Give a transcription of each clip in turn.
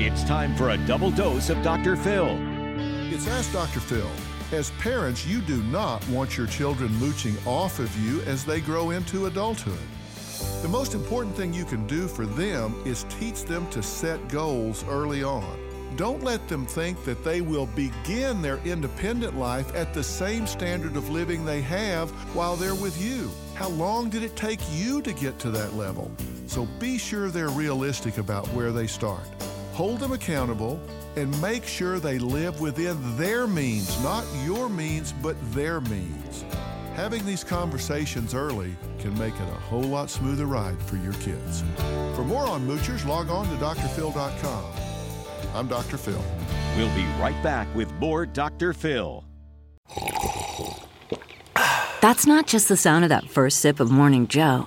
It's time for a double dose of Dr. Phil. It's Ask Dr. Phil. As parents, you do not want your children mooching off of you as they grow into adulthood. The most important thing you can do for them is teach them to set goals early on. Don't let them think that they will begin their independent life at the same standard of living they have while they're with you. How long did it take you to get to that level? So be sure they're realistic about where they start. Hold them accountable and make sure they live within their means, not your means, but their means. Having these conversations early can make it a whole lot smoother ride for your kids. For more on moochers, log on to drphil.com. I'm Dr. Phil. We'll be right back with more Dr. Phil. That's not just the sound of that first sip of Morning Joe.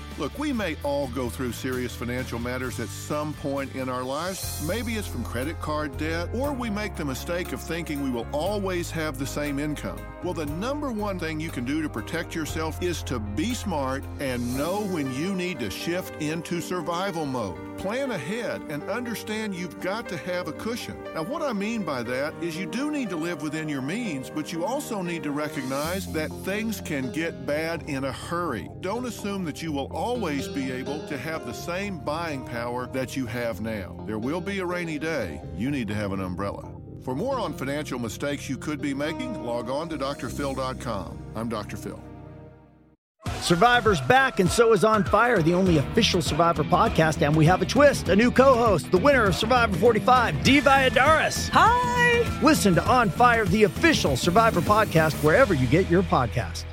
Look, we may all go through serious financial matters at some point in our lives. Maybe it's from credit card debt, or we make the mistake of thinking we will always have the same income. Well, the number one thing you can do to protect yourself is to be smart and know when you need to shift into survival mode. Plan ahead and understand you've got to have a cushion. Now, what I mean by that is you do need to live within your means, but you also need to recognize that things can get bad in a hurry. Don't assume that you will always be able to have the same buying power that you have now. There will be a rainy day. You need to have an umbrella. For more on financial mistakes you could be making, log on to drphil.com. I'm Dr. Phil. Survivor's back, and so is On Fire, the only official Survivor podcast. And we have a twist a new co host, the winner of Survivor 45, Dee Valladares. Hi! Listen to On Fire, the official Survivor podcast, wherever you get your podcast.